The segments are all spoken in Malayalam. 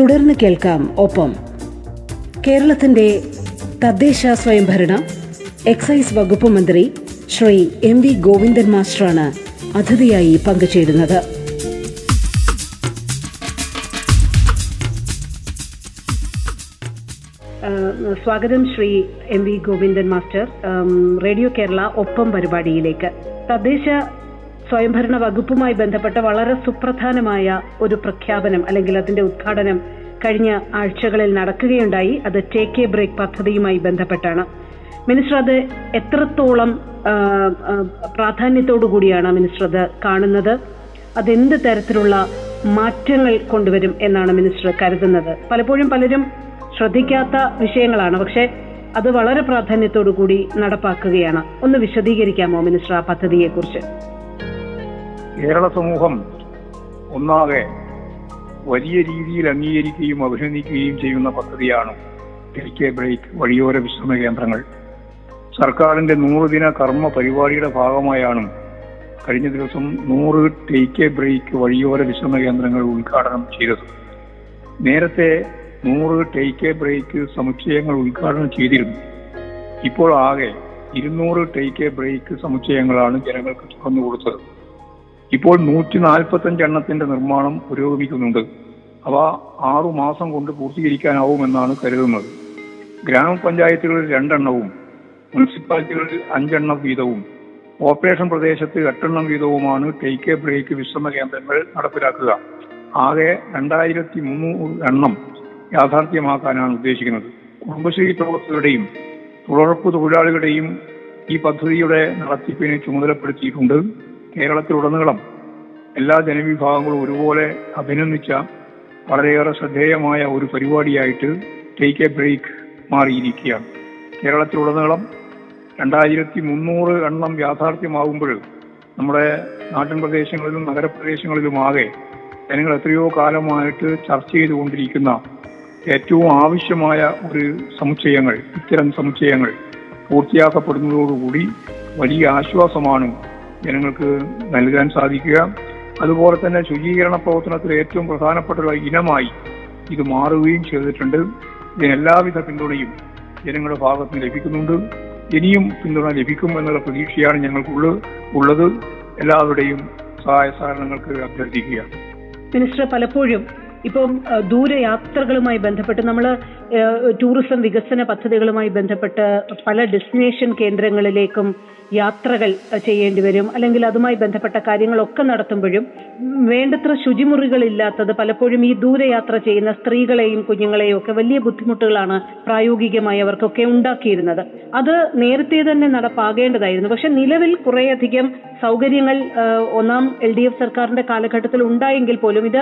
തുടർന്ന് കേൾക്കാം ഒപ്പം. കേരളത്തിന്റെ തദ്ദേശ സ്വയംഭരണ എക്സൈസ് വകുപ്പ് മന്ത്രി ശ്രീ എം വി ഗോവിന്ദൻ മാസ്റ്ററാണ് അതിഥിയായി പങ്കുചേരുന്നത്. സ്വാഗതം Shri M V Govindan master radio Kerala ഒപ്പം പരിപാടിയിലേക്ക്. തദ്ദേശ സ്വയംഭരണ വകുപ്പുമായി ബന്ധപ്പെട്ട വളരെ സുപ്രധാനമായ ഒരു പ്രഖ്യാപനം അല്ലെങ്കിൽ അതിന്റെ ഉദ്ഘാടനം കഴിഞ്ഞ ആഴ്ചകളിൽ നടക്കുകയുണ്ടായി. അത് ടേക്ക് എ ബ്രേക്ക് പദ്ധതിയുമായി ബന്ധപ്പെട്ടാണ്. മിനിസ്റ്റർ അത് എത്രത്തോളം പ്രാധാന്യത്തോടു കൂടിയാണ് മിനിസ്റ്റർ അത് കാണുന്നത്? അതെന്ത് തരത്തിലുള്ള മാറ്റങ്ങൾ കൊണ്ടുവരും എന്നാണ് മിനിസ്റ്റർ കരുതുന്നത്? പലപ്പോഴും പലരും ശ്രദ്ധിക്കാത്ത വിഷയങ്ങളാണ്. പക്ഷേ അത് വളരെ പ്രാധാന്യത്തോടു കൂടി നടപ്പാക്കുകയാണ്. ഒന്ന് വിശദീകരിക്കാമോ മിനിസ്റ്റർ ആ പദ്ധതിയെക്കുറിച്ച്? കേരള സമൂഹം ഒന്നാകെ വലിയ രീതിയിൽ അംഗീകരിക്കുകയും അഭിനന്ദിക്കുകയും ചെയ്യുന്ന പദ്ധതിയാണ് തിരിക്കെ ബ്രേക്ക് വഴിയോര വിശ്രമ കേന്ദ്രങ്ങൾ. സർക്കാരിന്റെ നൂറുദിന കർമ്മ പരിപാടിയുടെ ഭാഗമായാണ് കഴിഞ്ഞ ദിവസം നൂറ് ടേക്ക് എ ബ്രേക്ക് വഴിയോര വിശ്രമ കേന്ദ്രങ്ങൾ ഉദ്ഘാടനം ചെയ്തത്. നേരത്തെ നൂറ് ടേക്ക് എ ബ്രേക്ക് സമുച്ചയങ്ങൾ ഉദ്ഘാടനം ചെയ്തിരുന്നു. ഇപ്പോൾ ആകെ ഇരുന്നൂറ് ടേക്ക് എ ബ്രേക്ക് സമുച്ചയങ്ങളാണ് ജനങ്ങൾക്ക് തുറന്നു കൊടുത്തത് ഇപ്പോൾ നൂറ്റി നാൽപ്പത്തഞ്ച് എണ്ണത്തിന്റെ നിർമ്മാണം പുരോഗമിക്കുന്നുണ്ട്. അവ ആറു മാസം കൊണ്ട് പൂർത്തീകരിക്കാനാവുമെന്നാണ് കരുതുന്നത്. ഗ്രാമപഞ്ചായത്തുകളിൽ രണ്ടെണ്ണവും മുനിസിപ്പാലിറ്റികളിൽ അഞ്ചെണ്ണം വീതവും ഓപ്പറേഷൻ പ്രദേശത്ത് എട്ടെണ്ണം വീതവുമാണ് ടേക്ക് എ ബ്രേക്ക് വിശ്രമ കേന്ദ്രങ്ങൾ നടപ്പിലാക്കുക. ആകെ രണ്ടായിരത്തി മുന്നൂറ് എണ്ണം യാഥാർത്ഥ്യമാക്കാനാണ് ഉദ്ദേശിക്കുന്നത്. കുടുംബശ്രീ പ്രവർത്തകരുടെയും തുടർപ്പ് തൊഴിലാളികളുടെയും ഈ പദ്ധതിയുടെ നടത്തിപ്പിനെ ചുമതലപ്പെടുത്തിയിട്ടുണ്ട്. കേരളത്തിലുടനീളം എല്ലാ ജനവിഭാഗങ്ങളും ഒരുപോലെ അഭിനന്ദിച്ച വളരെയേറെ ശ്രദ്ധേയമായ ഒരു പരിപാടിയായിട്ട് ടേക്ക് എ ബ്രേക്ക് മാറിയിരിക്കുകയാണ്. കേരളത്തിലുടനീളം രണ്ടായിരത്തി മുന്നൂറ് എണ്ണം യാഥാർത്ഥ്യമാകുമ്പോൾ നമ്മുടെ നാട്ടിൻ പ്രദേശങ്ങളിലും നഗരപ്രദേശങ്ങളിലുമാകെ ജനങ്ങൾ എത്രയോ കാലമായിട്ട് ചർച്ച ചെയ്തുകൊണ്ടിരിക്കുന്ന ഏറ്റവും ആവശ്യമായ ഒരു സമുച്ചയങ്ങൾ ഇത്തരം സമുച്ചയങ്ങൾ പൂർത്തിയാക്കപ്പെടുന്നതോടുകൂടി വലിയ ആശ്വാസമാണ് ജനങ്ങൾക്ക് നൽകാൻ സാധിക്കുക. അതുപോലെ തന്നെ ശുചീകരണ പ്രവർത്തനത്തിൽ ഏറ്റവും പ്രധാനപ്പെട്ട ഒരു ഇനമായി ഇത് മാറുകയും ചെയ്തിട്ടുണ്ട്. ഇതിന് എല്ലാവിധ പിന്തുണയും ജനങ്ങളുടെ ഭാഗത്ത് ലഭിക്കുന്നുണ്ട്. ഇനിയും പിന്തുണ ലഭിക്കും എന്നുള്ള പ്രതീക്ഷയാണ് ഞങ്ങൾക്കുള്ളത് ഉള്ളത്. എല്ലാവരുടെയും സഹായ സഹകരണങ്ങൾക്ക് അഭ്യർത്ഥിക്കുക. മിനിസ്റ്റർ പലപ്പോഴും ഇപ്പം ദൂരയാത്രകളുമായി ബന്ധപ്പെട്ട് നമ്മൾ ടൂറിസം വികസന പദ്ധതികളുമായി ബന്ധപ്പെട്ട് പല ഡെസ്റ്റിനേഷൻ കേന്ദ്രങ്ങളിലേക്കും യാത്രകൾ ചെയ്യേണ്ടി വരും. അല്ലെങ്കിൽ അതുമായി ബന്ധപ്പെട്ട കാര്യങ്ങളൊക്കെ നടത്തുമ്പോഴും വേണ്ടത്ര ശുചിമുറികളില്ലാത്തത് പലപ്പോഴും ഈ ദൂരയാത്ര ചെയ്യുന്ന സ്ത്രീകളെയും കുഞ്ഞുങ്ങളെയും ഒക്കെ വലിയ ബുദ്ധിമുട്ടുകളാണ് പ്രായോഗികമായി അവർക്കൊക്കെ ഉണ്ടാക്കിയിരുന്നത്. അത് നേരത്തെ തന്നെ നടപ്പാകേണ്ടതായിരുന്നു. പക്ഷെ നിലവിൽ കുറേയധികം സൗകര്യങ്ങൾ ഒന്നാം എൽ ഡി എഫ് സർക്കാരിന്റെ കാലഘട്ടത്തിൽ ഉണ്ടായെങ്കിൽ പോലും ഇത്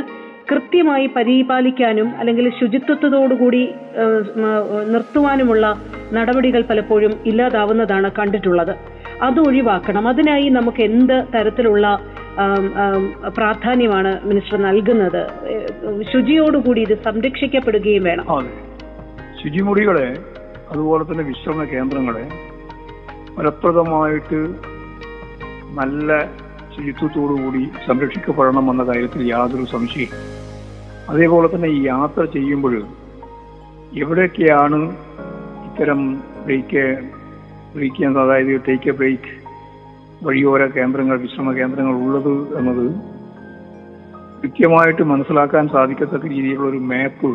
കൃത്യമായി പരിപാലിക്കാനും അല്ലെങ്കിൽ ശുചിത്വത്തോടുകൂടി നിർത്തുവാനുമുള്ള നടപടികൾ പലപ്പോഴും ഇല്ലാതാവുന്നതാണ് കണ്ടിട്ടുള്ളത്. അത് ഒഴിവാക്കണം. അതിനായി നമുക്ക് എന്ത് തരത്തിലുള്ള പ്രാധാന്യമാണ് മിനിസ്റ്റർ നൽകുന്നത്? ശുചിയോടുകൂടി ഇത് സംരക്ഷിക്കപ്പെടുകയും വേണം. ശുചിമുറികളെ അതുപോലെ തന്നെ വിശ്രമ കേന്ദ്രങ്ങളെ ഫലപ്രദമായിട്ട് നല്ല ശുചിത്വത്തോടുകൂടി സംരക്ഷിക്കപ്പെടണം എന്ന കാര്യത്തിൽ യാതൊരു സംശയം അതേപോലെ തന്നെ യാത്ര ചെയ്യുമ്പോൾ എവിടെയൊക്കെയാണ് ഇത്തരം ബ്രേക്ക് ബ്രേക്ക് അതായത് ടേക്ക് എ ബ്രേക്ക് വഴിയോര കേന്ദ്രങ്ങൾ വിശ്രമ കേന്ദ്രങ്ങൾ ഉള്ളത് എന്നത് കൃത്യമായിട്ട് മനസ്സിലാക്കാൻ സാധിക്കത്തക്ക രീതിയിലുള്ള ഒരു മാപ്പ്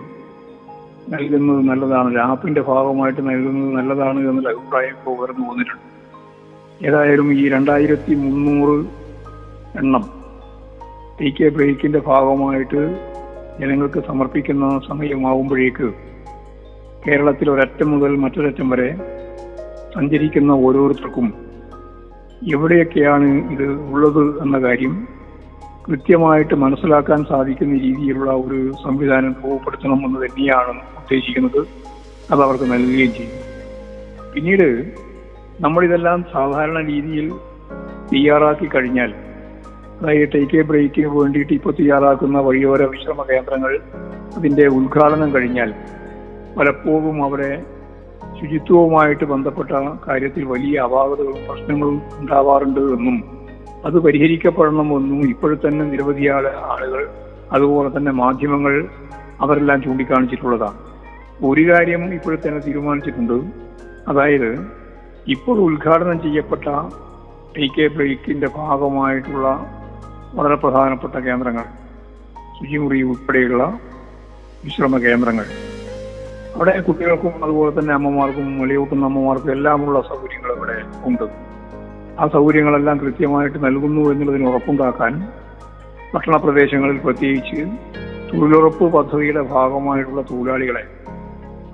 നൽകുന്നത് നല്ലതാണ്. ആപ്പിന്റെ ഭാഗമായിട്ട് നൽകുന്നത് നല്ലതാണ് എന്നൊരു അഭിപ്രായം ഇപ്പോൾ ഉയർന്നു വന്നിട്ടുണ്ട്. ഏതായാലും ഈ രണ്ടായിരത്തി മുന്നൂറ് എണ്ണം ടേക്ക് എ ബ്രേക്കിന്റെ ഭാഗമായിട്ട് ജനങ്ങൾക്ക് സമർപ്പിക്കുന്ന സമയമാവുമ്പോഴേക്ക് കേരളത്തിൽ ഒരറ്റം മുതൽ മറ്റൊരറ്റം വരെ സഞ്ചരിക്കുന്ന ഓരോരുത്തർക്കും എവിടെയൊക്കെയാണ് ഇത് ഉള്ളത് എന്ന കാര്യം കൃത്യമായിട്ട് മനസ്സിലാക്കാൻ സാധിക്കുന്ന രീതിയിലുള്ള ഒരു സംവിധാനം രൂപപ്പെടുത്തണം എന്ന് തന്നെയാണ് ഉദ്ദേശിക്കുന്നത്. അത് അവർക്ക് നൽകുകയും ചെയ്യും. പിന്നീട് നമ്മളിതെല്ലാം സാധാരണ രീതിയിൽ തയ്യാറാക്കി കഴിഞ്ഞാൽ അതായത് ടേക്ക് എ ബ്രേക്കിന് വേണ്ടിയിട്ട് ഇപ്പോൾ തയ്യാറാക്കുന്ന വഴിയോര വിശ്രമ കേന്ദ്രങ്ങൾ അതിന്റെ ഉദ്ഘാടനം കഴിഞ്ഞാൽ പലപ്പോഴും അവിടെ ശുചിത്വവുമായിട്ട് ബന്ധപ്പെട്ട കാര്യത്തിൽ വലിയ അപാകതകളും പ്രശ്നങ്ങളും ഉണ്ടാവാറുണ്ട് എന്നും അത് പരിഹരിക്കപ്പെടണമെന്നും ഇപ്പോഴത്തന്നെ നിരവധി ആള്- ആളുകൾ അതുപോലെ തന്നെ മാധ്യമങ്ങൾ അവരെല്ലാം ചൂണ്ടിക്കാണിച്ചിട്ടുള്ളതാണ്. ഒരു കാര്യം ഇപ്പോഴത്തന്നെ തീരുമാനിച്ചിട്ടുണ്ട്. അതായത് ഇപ്പോൾ ഉദ്ഘാടനം ചെയ്യപ്പെട്ട ടി കെ ബ്രേക്കിന്റെ ഭാഗമായിട്ടുള്ള വളരെ പ്രധാനപ്പെട്ട കേന്ദ്രങ്ങൾ. ശുചിമുറി ഉൾപ്പെടെയുള്ള വിശ്രമ കേന്ദ്രങ്ങൾ. അവിടെ കുട്ടികൾക്കും അതുപോലെ തന്നെ അമ്മമാർക്കും വെളിയൂട്ടുന്ന അമ്മമാർക്കും എല്ലാമുള്ള സൗകര്യങ്ങൾ ഇവിടെ ഉണ്ട്. ആ സൗകര്യങ്ങളെല്ലാം കൃത്യമായിട്ട് നൽകുന്നു എന്നുള്ളതിന് ഉറപ്പുണ്ടാക്കാൻ ഭക്ഷണ പ്രദേശങ്ങളിൽ പ്രത്യേകിച്ച് തൊഴിലുറപ്പ് പദ്ധതിയുടെ ഭാഗമായിട്ടുള്ള തൊഴിലാളികളെ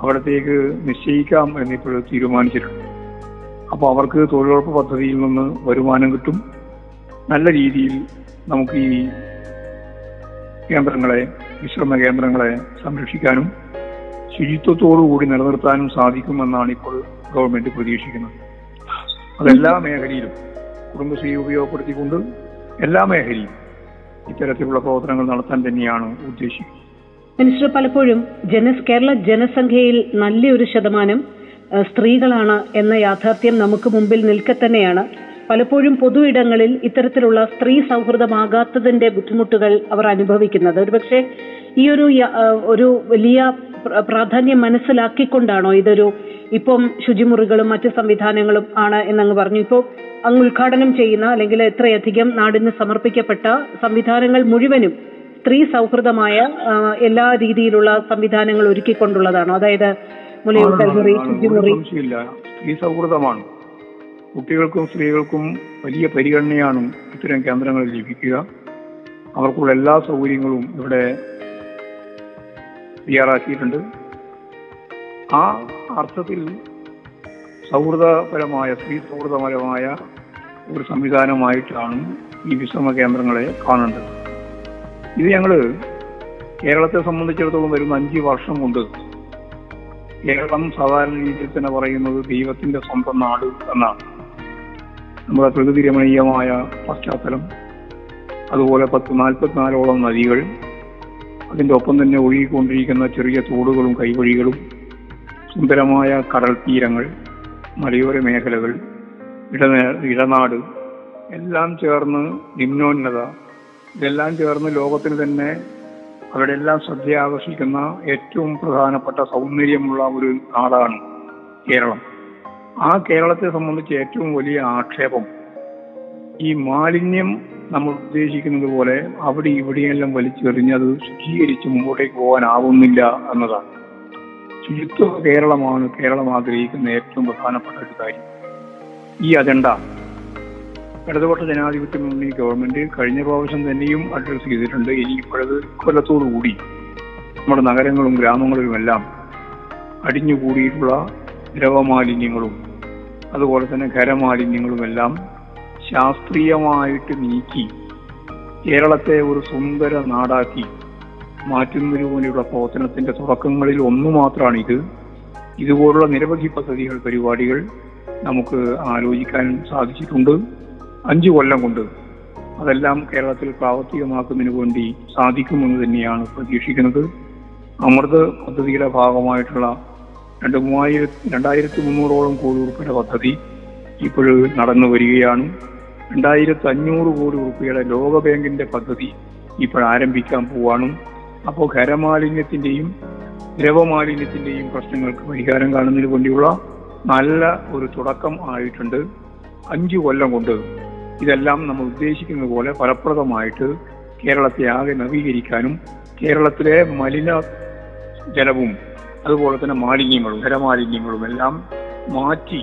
അവിടത്തേക്ക് നിശ്ചയിക്കാം എന്നിപ്പോൾ തീരുമാനിച്ചിട്ടുണ്ട്. അപ്പോൾ അവർക്ക് തൊഴിലുറപ്പ് പദ്ധതിയിൽ നിന്ന് വരുമാനം കിട്ടും. നല്ല രീതിയിൽ നമുക്ക് ഈ കേന്ദ്രങ്ങളെ വിശ്രമ കേന്ദ്രങ്ങളെ സംരക്ഷിക്കാനും ശുചിത്വത്തോടുകൂടി നിലനിർത്താനും സാധിക്കുമെന്നാണ് ഇപ്പോൾ ഗവൺമെന്റ് പ്രതീക്ഷിക്കുന്നത്. അതെല്ലാ മേഖലയിലും കുടുംബശ്രീ ഉപയോഗപ്പെടുത്തിക്കൊണ്ട് എല്ലാ മേഖലയിലും ഇത്തരത്തിലുള്ള പ്രവർത്തനങ്ങൾ നടത്താൻ തന്നെയാണ് ഉദ്ദേശിക്കുന്നത്. മിനിസ്റ്റർ പലപ്പോഴും ജന കേരള ജനസംഖ്യയിൽ നല്ലൊരു ശതമാനം സ്ത്രീകളാണ് എന്ന യാഥാർത്ഥ്യം നമുക്ക് മുമ്പിൽ നിൽക്കെ തന്നെയാണ് പലപ്പോഴും പൊതു ഇടങ്ങളിൽ ഇത്തരത്തിലുള്ള സ്ത്രീ സൗഹൃദമാകാത്തതിന്റെ ബുദ്ധിമുട്ടുകൾ അവർ അനുഭവിക്കുന്നത്. ഒരുപക്ഷെ ഈ ഒരു ഒരു വലിയ പ്ര- പ്രാധാന്യം മനസ്സിലാക്കിക്കൊണ്ടാണോ ഇതൊരു ഇപ്പം ശുചിമുറികളും മറ്റ് സംവിധാനങ്ങളും ആണ് എന്നങ്ങ് പറഞ്ഞു. ഇപ്പോൾ അങ്ങ് ഉദ്ഘാടനം ചെയ്യുന്ന അല്ലെങ്കിൽ എത്രയധികം നാടിന് സമർപ്പിക്കപ്പെട്ട സംവിധാനങ്ങൾ മുഴുവനും സ്ത്രീ സൗഹൃദമായ എല്ലാ രീതിയിലുള്ള സംവിധാനങ്ങൾ ഒരുക്കിക്കൊണ്ടുള്ളതാണോ? അതായത് മുലയൂട്ടൽ മുറി. ശുചിമുറി. സ്ത്രീ സൗഹൃദമാണ്. കുട്ടികൾക്കും സ്ത്രീകൾക്കും വലിയ പരിഗണനയാണ് ഇത്തരം കേന്ദ്രങ്ങളിൽ ലഭിക്കുക. അവർക്കുള്ള എല്ലാ സൗകര്യങ്ങളും ഇവിടെ തയ്യാറാക്കിയിട്ടുണ്ട്. ആ അർത്ഥത്തിൽ സൗഹൃദപരമായ സ്ത്രീ സൗഹൃദപരമായ ഒരു സംവിധാനമായിട്ടാണ് ഈ വിശ്രമ കേന്ദ്രങ്ങളെ കാണേണ്ടത്. ഇത് ഞങ്ങൾ കേരളത്തെ സംബന്ധിച്ചിടത്തോളം വരുന്ന അഞ്ച് വർഷം കൊണ്ട് കേരളം സാധാരണ രീതിയിൽ തന്നെ പറയുന്നത് ദൈവത്തിന്റെ സ്വന്തം നാട് എന്നാണ്. നമ്മുടെ പ്രകൃതി രമണീയമായ പശ്ചാത്തലം അതുപോലെ പത്ത് നാൽപ്പത്തിനാലോളം നദികൾ അതിന്റെ ഒപ്പം തന്നെ ഒഴുകിക്കൊണ്ടിരിക്കുന്ന ചെറിയ തോടുകളും കൈവഴികളും സുന്ദരമായ കടൽ തീരങ്ങൾ മലയോര മേഖലകൾ ഇടനേ ഇടനാട് എല്ലാം ചേർന്ന് നിമ്നോന്നത ഇതെല്ലാം ചേർന്ന് ലോകത്തിന് തന്നെ അവരുടെ എല്ലാം ശ്രദ്ധയാകർഷിക്കുന്ന ഏറ്റവും പ്രധാനപ്പെട്ട സൗന്ദര്യമുള്ള ഒരു നാടാണ് കേരളം. ആ കേരളത്തെ സംബന്ധിച്ച് ഏറ്റവും വലിയ ആക്ഷേപം ഈ മാലിന്യം നമ്മൾ ഉദ്ദേശിക്കുന്നത് പോലെ അവിടെ ഇവിടെയെല്ലാം വലിച്ചെറിഞ്ഞ് അത് ശുചീകരിച്ച് മുമ്പോട്ടേക്ക് പോകാനാവുന്നില്ല എന്നതാണ്. ശുചിത്വ കേരളമാണ് കേരളം ആഗ്രഹിക്കുന്ന ഏറ്റവും പ്രധാനപ്പെട്ട ഒരു കാര്യം. ഈ അജണ്ട ഇടതുപക്ഷ ജനാധിപത്യ മുന്നണി ഗവൺമെന്റ് കഴിഞ്ഞ പ്രാവശ്യം തന്നെയും അഡ്രസ് ചെയ്തിട്ടുണ്ട്. ഇനി ഇപ്പോഴത് കൊല്ലത്തോടുകൂടി നമ്മുടെ നഗരങ്ങളും ഗ്രാമങ്ങളിലുമെല്ലാം അടിഞ്ഞുകൂടിയിട്ടുള്ള ദ്രവമാലിന്യങ്ങളും അതുപോലെ തന്നെ ഖരമാലിന്യങ്ങളുമെല്ലാം ശാസ്ത്രീയമായിട്ട് നീക്കി കേരളത്തെ ഒരു സുന്ദര നാടാക്കി മാറ്റുന്നതിനു വേണ്ടിയുള്ള പ്രവർത്തനത്തിന്റെ തുടക്കങ്ങളിൽ ഒന്നു മാത്രമാണ് ഇത് ഇതുപോലുള്ള നിരവധി പദ്ധതികൾ പരിപാടികൾ നമുക്ക് ആലോചിക്കാൻ സാധിച്ചിട്ടുണ്ട്. അഞ്ചു കൊല്ലം കൊണ്ട് അതെല്ലാം കേരളത്തിൽ പ്രാവർത്തികമാക്കുന്നതിന് വേണ്ടി സാധിക്കുമെന്ന് തന്നെയാണ് പ്രതീക്ഷിക്കുന്നത്. അമൃത് പദ്ധതിയുടെ ഭാഗമായിട്ടുള്ള രണ്ട് മൂവായിരത്തി രണ്ടായിരത്തി മുന്നൂറോളം കോടി രൂപയുടെ പദ്ധതി ഇപ്പോൾ നടന്നു വരികയാണ്. രണ്ടായിരത്തി അഞ്ഞൂറ് കോടി ഉറുപ്പിയുടെ ലോക ബാങ്കിന്റെ പദ്ധതി ഇപ്പോൾ ആരംഭിക്കാൻ പോവാണ്. അപ്പോൾ ഖരമാലിന്യത്തിന്റെയും ദ്രവമാലിന്യത്തിന്റെയും പ്രശ്നങ്ങൾക്ക് പരിഹാരം കാണുന്നതിന് വേണ്ടിയുള്ള നല്ല ഒരു തുടക്കം ആയിട്ടുണ്ട്. അഞ്ചു കൊല്ലം കൊണ്ട് ഇതെല്ലാം നമ്മൾ ഉദ്ദേശിക്കുന്നത് പോലെ ഫലപ്രദമായിട്ട് കേരളത്തെ ആകെ നവീകരിക്കാനും കേരളത്തിലെ മലിന ജലവും അതുപോലെ തന്നെ മാലിന്യങ്ങളും ഖരമാലിന്യങ്ങളും എല്ലാം മാറ്റി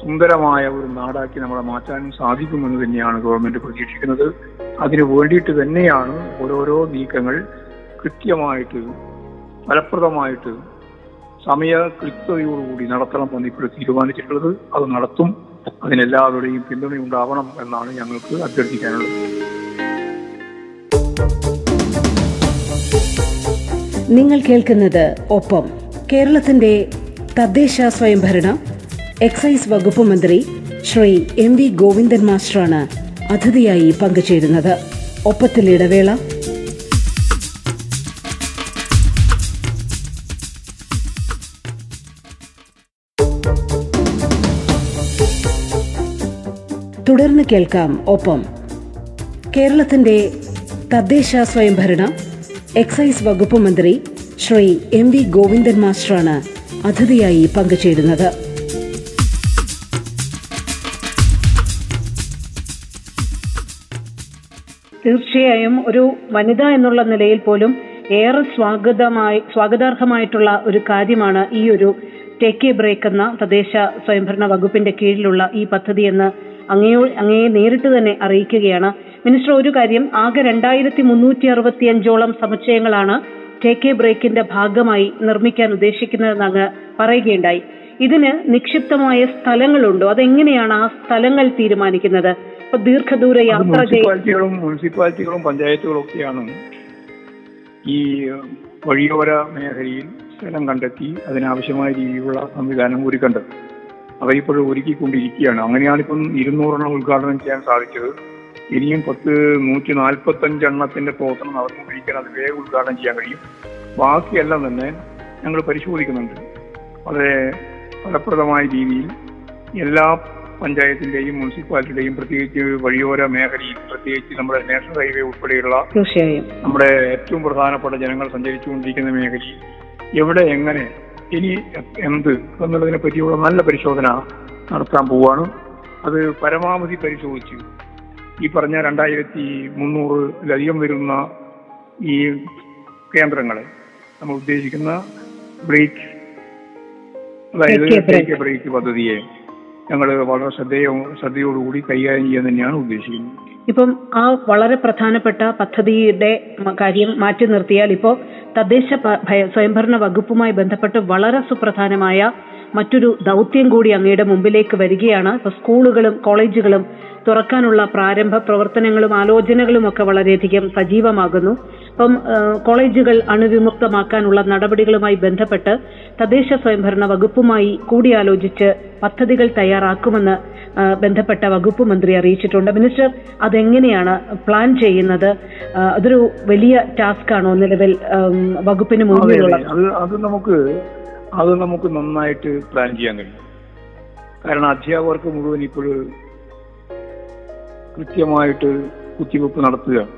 സുന്ദരമായ ഒരു നാടാക്കി നമ്മളെ മാറ്റാനും സാധിക്കുമെന്ന് തന്നെയാണ് ഗവൺമെന്റ് പ്രതീക്ഷിക്കുന്നത്. അതിനു വേണ്ടിയിട്ട് തന്നെയാണ് ഓരോരോ നീക്കങ്ങൾ കൃത്യമായിട്ട് ഫലപ്രദമായിട്ട് സമയ കൃത്യതയോടുകൂടി നടത്തണമെന്ന് ഇപ്പോൾ തീരുമാനിച്ചിട്ടുള്ളത്. അത് നടത്തും. അതിനെല്ലാവരുടെയും പിന്തുണയുണ്ടാവണം എന്നാണ് ഞങ്ങൾക്ക് അഭ്യർത്ഥിക്കാനുള്ളത്. നിങ്ങൾ കേൾക്കുന്നത് ഒപ്പം. കേരളത്തിന്റെ തദ്ദേശ സ്വയംഭരണ എക്സൈസ് വകുപ്പ് മന്ത്രി ശ്രീ എം വി ഗോവിന്ദൻ മാസ്റ്ററാണ് അതിഥിയായി പങ്കുചേരുന്നത്. ഒപ്പത്തിൽ ഇടവേള. തുടർന്ന് കേൾക്കാം ഒപ്പം. കേരളത്തിന്റെ തദ്ദേശ സ്വയംഭരണ എക്സൈസ് വകുപ്പ് മന്ത്രി ശ്രീ എം വി ഗോവിന്ദൻ മാസ്റ്ററാണ് അതിഥിയായി പങ്കുചേരുന്നത്. തീർച്ചയായും ഒരു വനിത എന്നുള്ള നിലയിൽ പോലും ഏറെ സ്വാഗതമായി സ്വാഗതാർഹമായിട്ടുള്ള ഒരു കാര്യമാണ് ഈ ഒരു ടേക്ക് എ ബ്രേക്ക് എന്ന തദ്ദേശ സ്വയംഭരണ വകുപ്പിന്റെ കീഴിലുള്ള ഈ പദ്ധതി എന്ന് അങ്ങയോ അങ്ങയെ നേരിട്ട് തന്നെ അറിയിക്കുകയാണ്. മിനിസ്റ്റർ ഒരു കാര്യം ആകെ രണ്ടായിരത്തി മുന്നൂറ്റി അറുപത്തി അഞ്ചോളം സമുച്ചയങ്ങളാണ് ടേക്ക് എ ബ്രേക്കിന്റെ ഭാഗമായി നിർമ്മിക്കാൻ ഉദ്ദേശിക്കുന്നതെന്ന് പറയുകയുണ്ടായി. ഇതിന് നിക്ഷിപ്തമായ സ്ഥലങ്ങളുണ്ടോ? അതെങ്ങനെയാണ് ആ സ്ഥലങ്ങൾ തീരുമാനിക്കുന്നത്? ഇപ്പൊ ദീർഘദൂര യാത്ര മുനിസിപ്പാലിറ്റികളും മുനിസിപ്പാലിറ്റികളും പഞ്ചായത്തുകളും ഒക്കെയാണ് ഈ വഴിയോര മേഖലയിൽ സ്ഥലം കണ്ടെത്തി അതിനാവശ്യമായ രീതിയിലുള്ള സംവിധാനം ഒരുക്കേണ്ടത് അവരിപ്പോഴും ഒരുക്കിക്കൊണ്ടിരിക്കുകയാണ്. അങ്ങനെയാണ് ഇപ്പം ഇരുന്നൂറെണ്ണം ഉദ്ഘാടനം ചെയ്യാൻ സാധിച്ചത്. ഇനിയും പത്ത് നൂറ്റി നാൽപ്പത്തഞ്ച് എണ്ണത്തിന്റെ പ്രവർത്തനം നടന്നുകൊണ്ടിരിക്കാൻ അത് വേഗം ഉദ്ഘാടനം ചെയ്യാൻ കഴിയും. ബാക്കിയെല്ലാം തന്നെ ഞങ്ങൾ പരിശോധിക്കുന്നുണ്ട്. വളരെ ഫലപ്രദമായ രീതിയിൽ എല്ലാ പഞ്ചായത്തിന്റെയും മുനിസിപ്പാലിറ്റിയുടെയും പ്രത്യേകിച്ച് വഴിയോര മേഖലയിൽ പ്രത്യേകിച്ച് നമ്മുടെ നാഷണൽ ഹൈവേ ഉൾപ്പെടെയുള്ള നമ്മുടെ ഏറ്റവും പ്രധാനപ്പെട്ട ജനങ്ങൾ സഞ്ചരിച്ചുകൊണ്ടിരിക്കുന്ന മേഖലയിൽ എവിടെ എങ്ങനെ ഇനി എന്ത് എന്നുള്ളതിനെ പറ്റിയുള്ള നല്ല പരിശോധന നടത്താൻ പോവാണ്. അത് പരമാവധി പരിശോധിച്ച് ഈ പറഞ്ഞ രണ്ടായിരത്തി മുന്നൂറിലധികം വരുന്ന ഈ കേന്ദ്രങ്ങളെ നമ്മൾ ഉദ്ദേശിക്കുന്ന ബ്രേക്ക് അതായത്. ടേക്ക് ബ്രേക്ക് പദ്ധതിയെ ഞങ്ങൾ വളരെ ശ്രദ്ധയോ ശ്രദ്ധയോടുകൂടി കൈകാര്യം ചെയ്യാൻ തന്നെയാണ് ഉദ്ദേശിക്കുന്നത് ഇപ്പം ആ വളരെ പ്രധാനപ്പെട്ട പദ്ധതിയുടെ കാര്യം മാറ്റി നിർത്തിയാൽ ഇപ്പോൾ തദ്ദേശ സ്വയംഭരണ വകുപ്പുമായി ബന്ധപ്പെട്ട് വളരെ സുപ്രധാനമായ മറ്റൊരു ദൗത്യം കൂടി അങ്ങയുടെ മുമ്പിലേക്ക് വരികയാണ്. ഇപ്പൊ സ്കൂളുകളും കോളേജുകളും തുറക്കാനുള്ള പ്രാരംഭ പ്രവർത്തനങ്ങളും ആലോചനകളും ഒക്കെ വളരെയധികം സജീവമാകുന്നു. ഇപ്പം കോളേജുകൾ അണുവിമുക്തമാക്കാനുള്ള നടപടികളുമായി ബന്ധപ്പെട്ട് തദ്ദേശ സ്വയംഭരണ വകുപ്പുമായി കൂടിയാലോചിച്ച് പദ്ധതികൾ തയ്യാറാക്കുമെന്ന് ബന്ധപ്പെട്ട വകുപ്പ് മന്ത്രി അറിയിച്ചിട്ടുണ്ട്. മിനിസ്റ്റർ അതെങ്ങനെയാണ് പ്ലാൻ ചെയ്യുന്നത്? അതൊരു വലിയ ടാസ്ക് ആണോ നിലവിൽ വകുപ്പിന് മുന്നിലുള്ളത്? അത് നമുക്ക് അത് നമുക്ക് നന്നായിട്ട് പ്ലാൻ ചെയ്യാൻ കഴിയും. കാരണം അധ്യാപകർക്ക് മുഴുവൻ ഇപ്പോൾ കൃത്യമായിട്ട് കുത്തിവെപ്പ് നടത്തുക.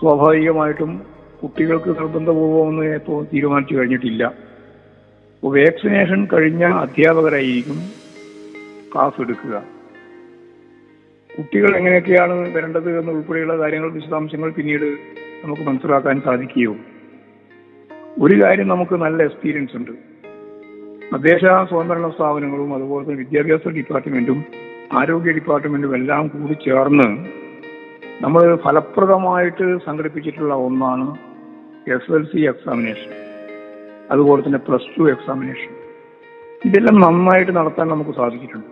സ്വാഭാവികമായിട്ടും കുട്ടികൾക്ക് നിർബന്ധപൂർവമെന്ന് ഇപ്പോൾ തീരുമാനിച്ചു കഴിഞ്ഞിട്ടില്ല. അപ്പോൾ വാക്സിനേഷൻ കഴിഞ്ഞ അധ്യാപകരായിരിക്കും ക്ലാസ് എടുക്കുക. കുട്ടികൾ എങ്ങനെയൊക്കെയാണ് വരേണ്ടത് എന്നുൾപ്പെടെയുള്ള കാര്യങ്ങൾ വിശദാംശങ്ങൾ പിന്നീട് നമുക്ക് മനസ്സിലാക്കാൻ സാധിക്കുകയുള്ളൂ. ഒരു കാര്യം നമുക്ക് നല്ല എക്സ്പീരിയൻസ് ഉണ്ട്. തദ്ദേശ സ്വയംഭരണ സ്ഥാപനങ്ങളും അതുപോലെ തന്നെ വിദ്യാഭ്യാസ ഡിപ്പാർട്ട്മെന്റും ആരോഗ്യ ഡിപ്പാർട്ട്മെന്റും എല്ലാം കൂടി ചേർന്ന് നമ്മൾ ഫലപ്രദമായിട്ട് സംഘടിപ്പിച്ചിട്ടുള്ള ഒന്നാണ് എസ് എൽ സി എക്സാമിനേഷൻ അതുപോലെ തന്നെ പ്ലസ് ടു എക്സാമിനേഷൻ ഇതെല്ലാം നന്നായിട്ട് നടത്താൻ നമുക്ക് സാധിച്ചിട്ടുണ്ട്.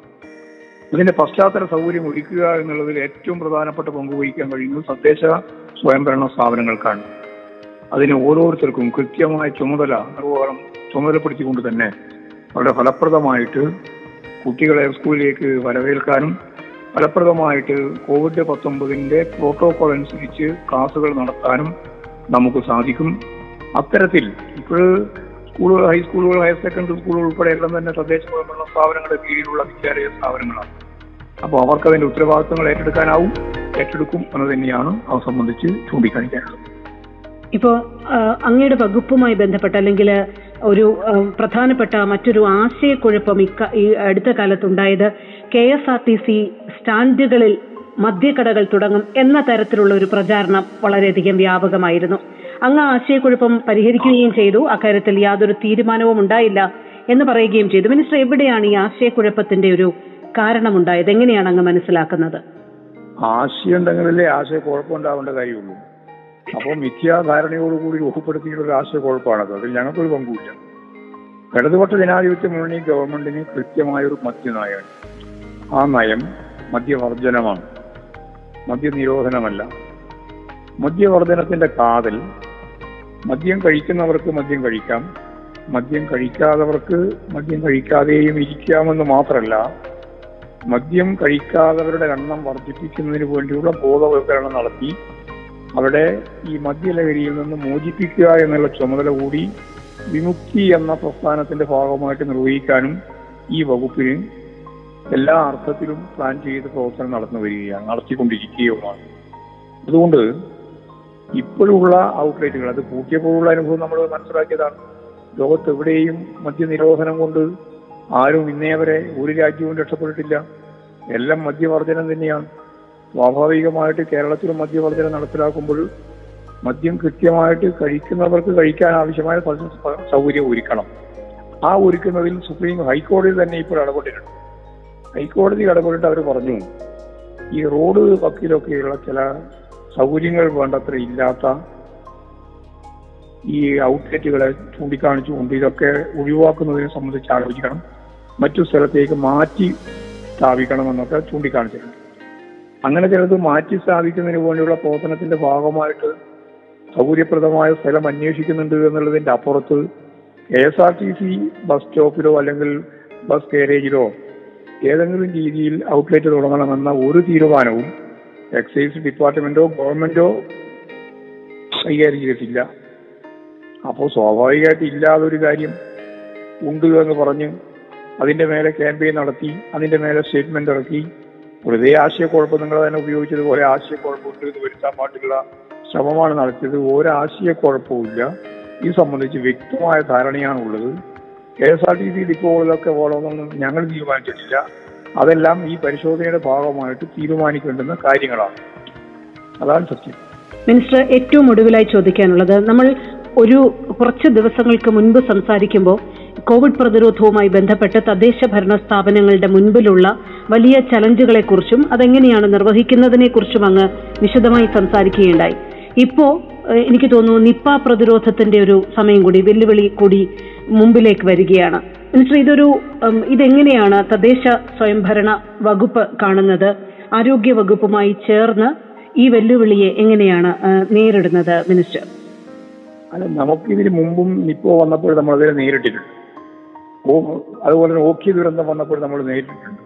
ഇതിന്റെ പശ്ചാത്തല സൗകര്യം ഒരുക്കുക എന്നുള്ളതിൽ ഏറ്റവും പ്രധാനപ്പെട്ട പങ്ക് വഹിക്കാൻ കഴിയുന്നത് തദ്ദേശ സ്വയംഭരണ സ്ഥാപനങ്ങൾക്കാണ്. അതിന് ഓരോരുത്തർക്കും കൃത്യമായ ചുമതല നിർവഹണം ചുമതലപ്പെടുത്തിക്കൊണ്ട് തന്നെ വളരെ ഫലപ്രദമായിട്ട് കുട്ടികളെ സ്കൂളിലേക്ക് വരവേൽക്കാനും ഫലപ്രദമായിട്ട് കോവിഡ് പത്തൊമ്പതിന്റെ പ്രോട്ടോകോൾ അനുസരിച്ച് ക്ലാസുകൾ നടത്താനും നമുക്ക് സാധിക്കും. അത്തരത്തിൽ ഇപ്പോൾ സ്കൂളുകൾ ഹൈസ്കൂളുകൾ ഹയർ സെക്കൻഡറി സ്കൂളുകൾ ഉൾപ്പെടെ എല്ലാം തന്നെ തദ്ദേശ സ്വയംഭരണ സ്ഥാപനങ്ങളുടെ കീഴിലുള്ള വിദ്യാലയ സ്ഥാപനങ്ങളാണ്. അപ്പോൾ അവർക്ക് അതിന്റെ ഉത്തരവാദിത്തങ്ങൾ ഏറ്റെടുക്കാനാവും ഏറ്റെടുക്കും എന്ന് തന്നെയാണ് അത് സംബന്ധിച്ച് ചൂണ്ടിക്കാണിക്കാനുള്ളത്. ഇപ്പോ അങ്ങയുടെ വകുപ്പുമായി ബന്ധപ്പെട്ട അല്ലെങ്കിൽ ഒരു പ്രധാനപ്പെട്ട മറ്റൊരു ആശയക്കുഴപ്പം ഇക്ക ഈ അടുത്ത കാലത്തുണ്ടായത് K S R T C സ്റ്റാൻഡുകളിൽ മദ്യക്കടകൾ തുടങ്ങും എന്ന തരത്തിലുള്ള ഒരു പ്രചാരണം വളരെയധികം വ്യാപകമായിരുന്നു. അങ്ങ് ആശയക്കുഴപ്പം പരിഹരിക്കുകയും ചെയ്തു. അക്കാര്യത്തിൽ യാതൊരു തീരുമാനവും ഉണ്ടായില്ല എന്ന് പറയുകയും ചെയ്തു. മിനിസ്റ്റർ എവിടെയാണ് ഈ ആശയക്കുഴപ്പത്തിന്റെ ഒരു കാരണമുണ്ടായത്? എങ്ങനെയാണ് അങ്ങ് മനസ്സിലാക്കുന്നത്? ആശയം ഉണ്ടെങ്കിലല്ലേ ആശയ കുഴപ്പമുണ്ടാവേണ്ട കാര്യമുള്ളൂ. അപ്പോൾ മിഥ്യാധാരണയോടുകൂടി രൂപപ്പെടുത്തിയ ഒരു ആശയക്കുഴപ്പമാണത് അതിൽ ഞങ്ങൾക്കൊരു പങ്കുമില്ല. ഇടതുപക്ഷ ജനാധിപത്യ മുന്നണി ഗവൺമെന്റിന് കൃത്യമായൊരു മദ്യനയമാണ് ആ നയം മദ്യവർജനമാണ്. മദ്യനിരോധനമല്ല. മദ്യവർജനത്തിന്റെ കാതൽ മദ്യം കഴിക്കുന്നവർക്ക് മദ്യം കഴിക്കാം. മദ്യം കഴിക്കാത്തവർക്ക് മദ്യം കഴിക്കാതെയും ഇരിക്കാമെന്ന് മാത്രമല്ല മദ്യം കഴിക്കാത്തവരുടെ എണ്ണം വർദ്ധിപ്പിക്കുന്നതിന് വേണ്ടിയുള്ള ബോധവൽക്കരണം നടത്തി അവിടെ ഈ മദ്യലഹരിയിൽ നിന്ന് മോചിപ്പിക്കുക എന്നുള്ള ചുമതല കൂടി വിമുക്തി എന്ന പ്രസ്ഥാനത്തിന്റെ ഭാഗമായിട്ട് നിർവഹിക്കാനും ഈ വകുപ്പിന് എല്ലാ അർത്ഥത്തിലും പ്ലാൻ ചെയ്ത് പ്രവർത്തനം നടന്നു വരികയാണ് നടത്തിക്കൊണ്ടിരിക്കുകയുമാണ്. അതുകൊണ്ട് ഇപ്പോഴുള്ള ഔട്ട്ലെറ്റുകൾ അത് പൂട്ടിയപ്പോഴുള്ള അനുഭവം നമ്മൾ മനസ്സിലാക്കിയതാണ്. ലോകത്ത് എവിടെയും മദ്യനിരോധനം കൊണ്ട് ആരും ഇന്നേ വരെ ഒരു രാജ്യവും രക്ഷപ്പെട്ടിട്ടില്ല. എല്ലാം മദ്യവർജനം തന്നെയാണ്. സ്വാഭാവികമായിട്ട് കേരളത്തിലും മദ്യവർജനം നടപ്പിലാക്കുമ്പോൾ മദ്യം കൃത്യമായിട്ട് കഴിക്കുന്നവർക്ക് കഴിക്കാൻ ആവശ്യമായ സൗകര്യം ഒരുക്കണം. ആ ഒരുക്കുന്നതിൽ സുപ്രീം ഹൈക്കോടതി തന്നെ ഇപ്പോൾ ഇടപെട്ടിട്ടുണ്ട്. ഹൈക്കോടതി ഇടപെട്ടിട്ട് അവർ പറഞ്ഞു ഈ റോഡ് വക്കിലൊക്കെയുള്ള ചില സൗകര്യങ്ങൾ വേണ്ടത്ര ഇല്ലാത്ത ഈ ഔട്ട്ലെറ്റുകളെ ചൂണ്ടിക്കാണിച്ചുകൊണ്ട് ഇതൊക്കെ ഒഴിവാക്കുന്നതിനെ സംബന്ധിച്ച് ആലോചിക്കണം. മറ്റു സ്ഥലത്തേക്ക് മാറ്റി സ്ഥാപിക്കണം സ്ഥാപിക്കണമെന്നൊക്കെ ചൂണ്ടിക്കാണിച്ചിട്ടുണ്ട്. അങ്ങനെ ചിലത് മാറ്റി സ്ഥാപിക്കുന്നതിന് വേണ്ടിയുള്ള പ്രവർത്തനത്തിന്റെ ഭാഗമായിട്ട് സൗകര്യപ്രദമായ സ്ഥലം അന്വേഷിക്കുന്നുണ്ട് എന്നുള്ളതിന്റെ അപ്പുറത്ത് K S R T C bus സ്റ്റോപ്പിലോ അല്ലെങ്കിൽ ബസ് ഗാരേജിലോ ഏതെങ്കിലും രീതിയിൽ ഔട്ട്ലെറ്റ് തുടങ്ങണമെന്ന ഒരു തീരുമാനവും എക്സൈസ് ഡിപ്പാർട്ട്മെന്റോ ഗവൺമെന്റോ കൈകാര്യം ചെയ്തിട്ടില്ല. അപ്പോൾ സ്വാഭാവികമായിട്ട് ഇല്ലാതൊരു കാര്യം ഉണ്ട് എന്ന് പറഞ്ഞ് അതിന്റെ മേലെ ക്യാമ്പയിൻ നടത്തി അതിന്റെ മേലെ സ്റ്റേറ്റ്മെന്റ് ഇറക്കി വെറുതെ ആശയക്കുഴപ്പം നിങ്ങൾ തന്നെ ഉപയോഗിച്ചതുപോലെ ആശയക്കുഴപ്പമുണ്ട് എന്ന് വരുത്താൻ പാട്ടുള്ള ശ്രമമാണ് നടത്തിയത്. ഒരു ആശയക്കുഴപ്പവുമില്ല ഇത് സംബന്ധിച്ച് വ്യക്തമായ ധാരണയാണ് ഉള്ളത്. K S R T C ഡിപ്പോകളിലൊക്കെ പോകണമെന്നൊന്നും ഞങ്ങൾ തീരുമാനിച്ചിട്ടില്ല. അതെല്ലാം ഈ പരിശോധനയുടെ ഭാഗമായിട്ട് തീരുമാനിക്കേണ്ടുന്ന കാര്യങ്ങളാണ്. അതാണ് സത്യം. മിനിസ്റ്റർ ഏറ്റവും ഒടുവിലായി ചോദിക്കാനുള്ളത് നമ്മൾ ഒരു കുറച്ച് ദിവസങ്ങൾക്ക് മുൻപ് സംസാരിക്കുമ്പോൾ കോവിഡ് പ്രതിരോധവുമായി ബന്ധപ്പെട്ട് തദ്ദേശ ഭരണ സ്ഥാപനങ്ങളുടെ മുൻപിലുള്ള വലിയ ചലഞ്ചുകളെക്കുറിച്ചും അതെങ്ങനെയാണ് നിർവഹിക്കുന്നതിനെക്കുറിച്ചും അങ്ങ് വിശദമായി സംസാരിക്കുകയുണ്ടായി. ഇപ്പോ എനിക്ക് തോന്നുന്നു നിപ്പ പ്രതിരോധത്തിന്റെ ഒരു സമയം കൂടി വെല്ലുവിളി കൂടി മുമ്പിലേക്ക് വരികയാണ്. മിനിസ്റ്റർ ഇതൊരു ഇതെങ്ങനെയാണ് തദ്ദേശ സ്വയംഭരണ വകുപ്പ് കാണുന്നത്? ആരോഗ്യ വകുപ്പുമായി ചേർന്ന് ഈ വെല്ലുവിളിയെ എങ്ങനെയാണ് നേരിടുന്നത് മിനിസ്റ്റർ? അല്ല നമുക്ക് നമുക്കിതിന് മുമ്പും നിപ്പോ വന്നപ്പോൾ നമ്മൾ അതിനെ നേരിട്ടിട്ടുണ്ട്. അതുപോലെ തന്നെ ഓക്കി ദുരന്തം വന്നപ്പോൾ നമ്മൾ നേരിട്ടിട്ടുണ്ട്.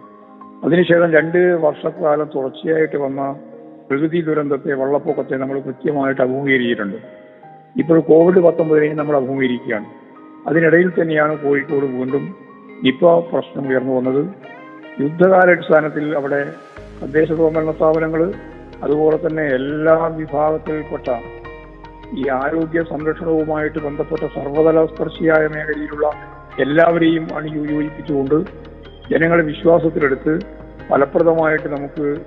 അതിനുശേഷം രണ്ട് വർഷക്കാലം തുടർച്ചയായിട്ട് വന്ന പ്രകൃതി ദുരന്തത്തെ വെള്ളപ്പൊക്കത്തെ നമ്മൾ കൃത്യമായിട്ട് അഭിമുഖീകരിച്ചിട്ടുണ്ട്. ഇപ്പോൾ കോവിഡ് പത്തൊമ്പതിനെയും നമ്മൾ അഭിമുഖീകരിക്കുകയാണ്. അതിനിടയിൽ തന്നെയാണ് കോഴിക്കോട് വീണ്ടും നിപ്പ പ്രശ്നം ഉയർന്നു വന്നത്. യുദ്ധകാലാടിസ്ഥാനത്തിൽ അവിടെ തദ്ദേശ സ്വയംഭരണ സ്ഥാപനങ്ങൾ അതുപോലെ തന്നെ എല്ലാ വിഭാഗത്തിൽപ്പെട്ട ഈ ആരോഗ്യ സംരക്ഷണവുമായിട്ട് ബന്ധപ്പെട്ട സർവതല സ്പർശിയായ മേഖലയിലുള്ള എല്ലാവരെയും അണിയോജിപ്പിച്ചുകൊണ്ട് ജനങ്ങളെ വിശ്വാസത്തിലെടുത്ത് ഫലപ്രദമായിട്ട് നമുക്ക്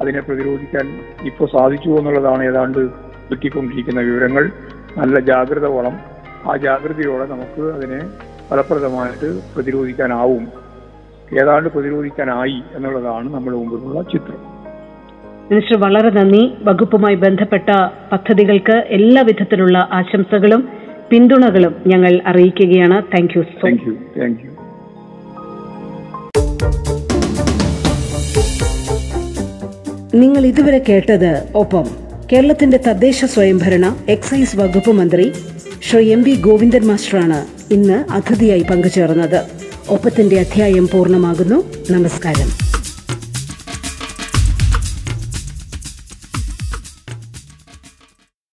അതിനെ പ്രതിരോധിക്കാൻ ഇപ്പോൾ സാധിച്ചു എന്നുള്ളതാണ് ഏതാണ്ട് കിട്ടിക്കൊണ്ടിരിക്കുന്ന വിവരങ്ങൾ. നല്ല ജാഗ്രത വളം. ആ ജാഗ്രതയോടെ നമുക്ക് അതിനെ ഫലപ്രദമായിട്ട് പ്രതിരോധിക്കാനാവും. ഏതാണ്ട് പ്രതിരോധിക്കാനായി എന്നുള്ളതാണ് നമ്മുടെ മുമ്പിലുള്ള ചിത്രം. മിനിസ്റ്റർ വളരെ നന്ദി. വകുപ്പുമായി ബന്ധപ്പെട്ട പദ്ധതികൾക്ക് എല്ലാവിധത്തിലുള്ള ആശംസകളും. പിന്തുണകളും ഞങ്ങൾ അറിയിക്കുകയാണ്. Thank you so thank you thank you നിങ്ങൾ ഇതുവരെ കേട്ടത് ഒപ്പം കേരളത്തിന്റെ തദ്ദേശ സ്വയംഭരണ എക്സൈസ് വകുപ്പ് മന്ത്രി ശ്രീ എം വി ഗോവിന്ദൻ മാസ്റ്ററാണ് ഇന്ന് അതിഥിയായി പങ്കുചേർന്നത്. ഒപ്പത്തിന്റെ അധ്യായം പൂർണമാകുന്നു. നമസ്കാരം.